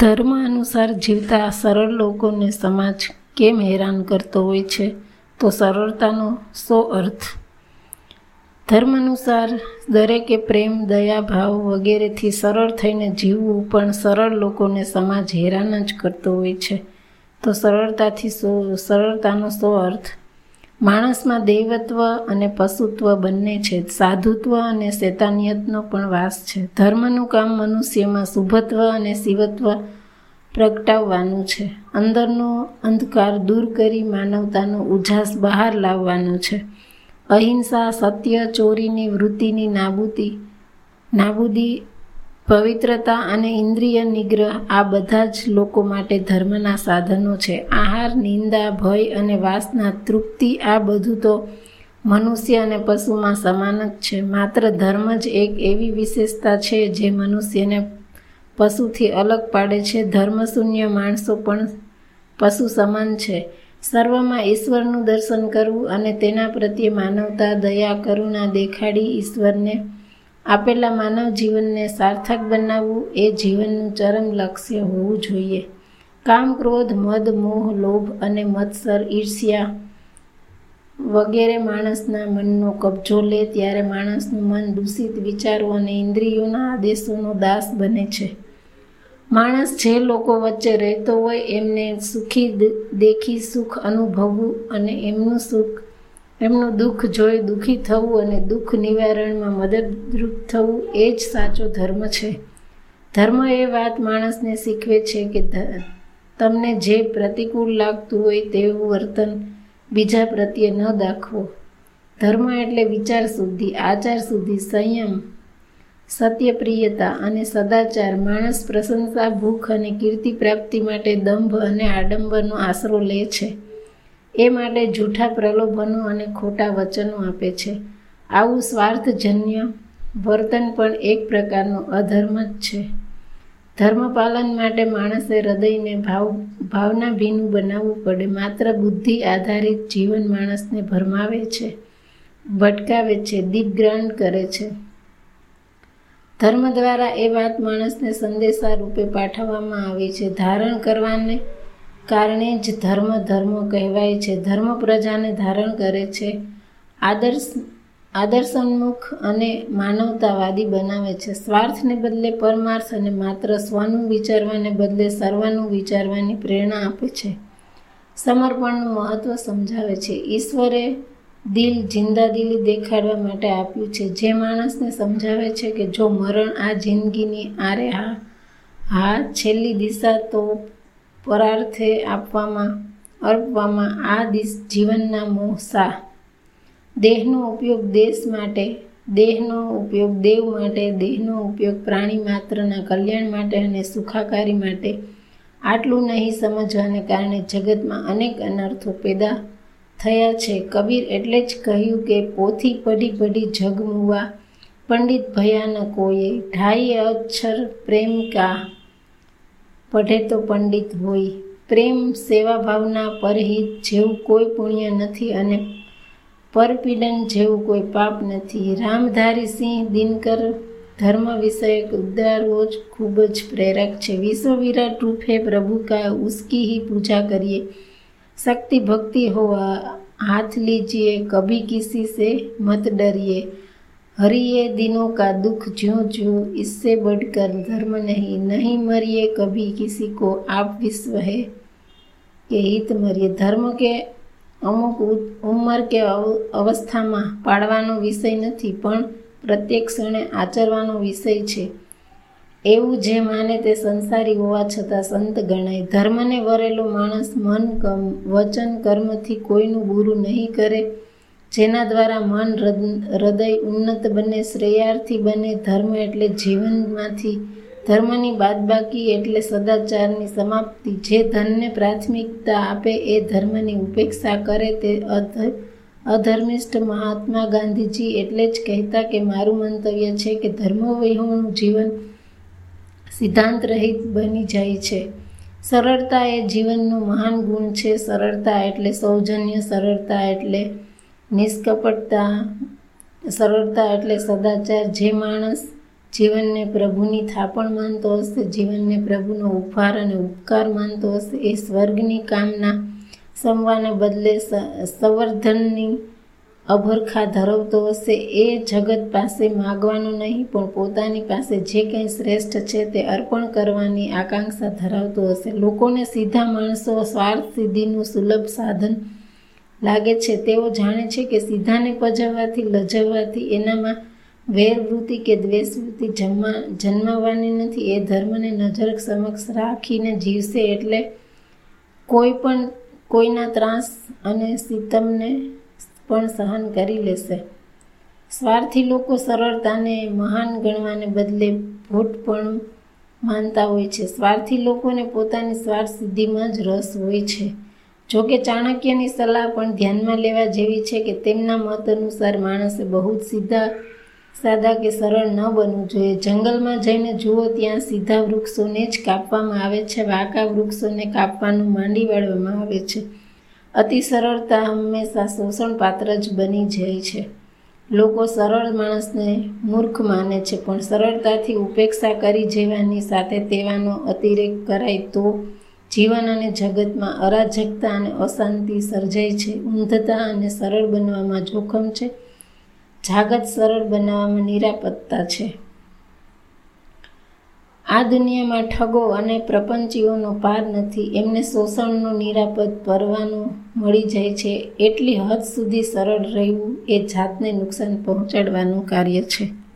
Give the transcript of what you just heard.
ધર્મ અનુસાર જીવતા સરળ લોકોને સમાજ કેમ હેરાન કરતો હોય છે? તો સરળતાનો સો અર્થ? ધર્મ અનુસાર દરેકે પ્રેમ, દયા, ભાવ વગેરેથી સરળ થઈને જીવવું પણ સરળ લોકોને સમાજ હેરાન જ કરતો હોય છે. તો સરળતાથી સો સરળતાનો સો અર્થ? માણસમાં દૈવત્વ અને પશુત્વ બંને છે. સાધુત્વ અને શેતાનિયતનો પણ વાસ છે. ધર્મનું કામ મનુષ્યમાં શુભત્વ અને શિવત્વ પ્રગટાવવાનું છે. અંદરનો અંધકાર દૂર કરી માનવતાનો ઉજાસ બહાર લાવવાનો છે. અહિંસા, સત્ય, ચોરીની વૃત્તિની નાબૂદી નાબૂદી પવિત્રતા અને ઇન્દ્રિય નિગ્રહ આ બધા જ લોકો માટે ધર્મના સાધનો છે. આહાર, નિંદા, ભય અને વાસના, તૃપ્તિ આ બધું તો મનુષ્ય અને પશુમાં સમાન જ છે. માત્ર ધર્મ જ એક એવી વિશેષતા છે જે મનુષ્યને પશુથી અલગ પાડે છે. ધર્મશૂન્ય માણસો પણ પશુ સમાન છે. સર્વમાં ઈશ્વરનું દર્શન કરવું અને તેના પ્રત્યે માનવતા, દયા, કરુણા દેખાડી ઈશ્વરને આપેલા માનવ જીવનને સાર્થક બનાવવું એ જીવનનું ચરમ લક્ષ્ય હોવું જોઈએ. કામ, ક્રોધ, મદ, મોહ, લોભ અને મત્સર, ઈર્ષ્યા વગેરે માણસના મનનો કબજો લે ત્યારે માણસનું મન દૂષિત વિચારો અને ઇન્દ્રિયોના આદેશોનો દાસ બને છે. માણસ જે લોકો વચ્ચે રહેતો હોય એમને સુખી દેખી સુખ અનુભવવું અને એમનું સુખ એમનું દુઃખ જોઈ દુઃખી થવું અને દુઃખ નિવારણમાં મદદરૂપ થવું એ જ સાચો ધર્મ છે. ધર્મ એ વાત માણસને શીખવે છે કે તમને જે પ્રતિકૂળ લાગતું હોય તેવું વર્તન બીજા પ્રત્યે ન દાખવો. ધર્મ એટલે વિચાર શુદ્ધિ, આચાર શુદ્ધિ, સંયમ, સત્યપ્રિયતા અને સદાચાર, માણસ પ્રશંસા, ભૂખ અને કીર્તિ પ્રાપ્તિ માટે દંભ અને આડંબરનો આશરો લે છે. એ માટે જૂઠા પ્રલોભનો અને ખોટા વચનો આપે છે. આવું સ્વાર્થજન્ય વર્તન પણ એક પ્રકારનો અધર્મ જ છે. ધર્મપાલન માટે માણસે હૃદયને ભાવ ભાવના ભીનું બનાવવું પડે. માત્ર બુદ્ધિ આધારિત જીવન માણસને ભરમાવે છે, ભટકાવે છે દીપગ્રહણ કરે છે. ધર્મ દ્વારા એ વાત માણસને સંદેશા રૂપે પાઠવવામાં આવી છે. ધારણ કરવાને કારણે જ ધર્મ ધર્મ કહેવાય છે. ધર્મ પ્રજાને ધારણ કરે છે. આદર્શ, આદર્શોન્મુખ અને માનવતાવાદી બનાવે છે. સ્વાર્થને બદલે પરમાર્થ અને માત્ર સ્વનું વિચારવાને બદલે સર્વનું વિચારવાની પ્રેરણા આપે છે. સમર્પણનું મહત્વ સમજાવે છે. ઈશ્વરે દિલ જિંદાદિલી દેખાડવા માટે આપ્યું છે. જે માણસને સમજાવે છે કે જો મરણ આ જિંદગીની આરે હા હા, છેલ્લી દિશા તો પરાર્થે આપવામાં, અર્પવામાં આ દિશ જીવનના મોહસા દેહનો ઉપયોગ દેશ માટે, દેહનો ઉપયોગ દેવ માટે, દેહનો ઉપયોગ પ્રાણી માત્રના કલ્યાણ માટે અને સુખાકારી માટે. આટલું નહીં સમજવાને કારણે જગતમાં અનેક અનર્થો પેદા થયા છે. કબીર એટલે જ કહ્યું કે પોથી પડી પડી જગમુવા પંડિત ભયાન કોઈએ ઢાઈ અક્ષર પ્રેમ કા પઢે તો પંડિત હોય. પ્રેમ સેવા ભાવના પરહિત જેવું કોઈ પુણ્ય નથી અને પરપીડન જેવું કોઈ પાપ નથી. રામધારી સિંહ દિનકર ધર્મ વિષયક ઉદ્ગારો જ ખૂબ જ પ્રેરક છે. વિશ્વ વિરાટ રૂપે પ્રભુ કા ઉસકી હી પૂજા કરીએ. શક્તિ ભક્તિ હોવા હાથ લીજીએ. કભી કિસી સે મત ડરીએ. हरिए दिनों का दुख ज्यों ज्यों इससे बढ़कर धर्म नहीं नहीं मरिए कभी किसी को आप विश्व है કે હિત મરીએ ધર્મ કે અમુક ઉંમર કે અવસ્થામાં પાડવાનો વિષય નથી પણ પ્રત્યેક ક્ષણે આચરવાનો વિષય છે એવું જે માને તે સંસારી હોવા છતાં સંત ગણાય ધર્મને વરેલો માણસ મન કમ વચન કર્મથી કોઈનું બુરું નહીં કરે જેના દ્વારા મન હૃદય ઉન્નત બને, શ્રેયાર્થી બને, ધર્મ એટલે જીવનમાંથી, ધર્મની બાદબાકી એટલે સદાચારની સમાપ્તિ. જે ધનને પ્રાથમિકતા આપે એ ધર્મની ઉપેક્ષા કરે તે અધર્મિષ્ઠ મહાત્મા ગાંધીજી એટલે જ કહેતા કે મારું મંતવ્ય છે કે ધર્મવિહોણું જીવન સિદ્ધાંત રહિત બની જાય છે. સરળતા એ જીવનનો મહાન ગુણ છે. સરળતા એટલે સૌજન્ય, સરળતા એટલે નિષ્કપટતા, સરળતા એટલે સદાચાર. જે માણસ જીવનને પ્રભુની થાપણ માનતો હશે, જીવનને પ્રભુનો ઉપહાર અને ઉપકાર માનતો હશે, એ સ્વર્ગની કામના સમવાને બદલે સંવર્ધનની અભરખા ધરાવતો હશે. એ જગત પાસે માગવાનું નહીં, પણ પોતાની પાસે જે કંઈ શ્રેષ્ઠ છે તે અર્પણ કરવાની આકાંક્ષા ધરાવતો હશે. લોકોને સીધા માણસો સ્વાર્થ સિદ્ધિનું સુલભ સાધન લાગે છે. તેઓ જાણે છે કે સીધાને પજવવાથી, લજવવાથી એનામાં વેરવૃત્તિ કે દ્વેષવૃત્તિ જમવા, જન્માવાની નથી. એ ધર્મને નજર સમક્ષ રાખીને જીવશે એટલે કોઈ પણ, કોઈના ત્રાસ અને સીતમને પણ સહન કરી લેશે. સ્વાર્થી લોકો સરળતાને મહાન ગણવાને બદલે ભૂટપણું માનતા હોય છે. સ્વાર્થી લોકોને પોતાની સ્વાર્થ સિદ્ધિમાં જ રસ હોય છે. જોકે ચાણક્યની સલાહ પણ ધ્યાનમાં લેવા જેવી છે કે તેમના મત અનુસાર માણસે બહુ જ સીધા, સાદા કે સરળ ન બનવું જોઈએ. જંગલમાં જઈને જુઓ, ત્યાં સીધા વૃક્ષોને જ કાપવામાં આવે છે. વાંકા વૃક્ષોને કાપવાનું માંડી વાળવામાં આવે છે. અતિ સરળતા હંમેશા શોષણપાત્ર જ બની જાય છે. લોકો સરળ માણસને મૂર્ખ માને છે, પણ સરળતાથી ઉપેક્ષા કરી જેવાની સાથે તેવાનો અતિરેક કરાય તો જીવન અને જગતમાં અરાજકતા અને અશાંતિ સર્જાય છે. ઊંધતા અને સરળ બનવામાં જોખમ છે. જાગત સરળ બનાવવામાં નિરાપત્તા છે. આ દુનિયામાં ઠગો અને પ્રપંચીઓનો પાર નથી. એમને શોષણનો નિરાપદ પરવાનું મળી જાય છે. એટલી હદ સુધી સરળ રહેવું એ જાતને નુકસાન પહોંચાડવાનું કાર્ય છે.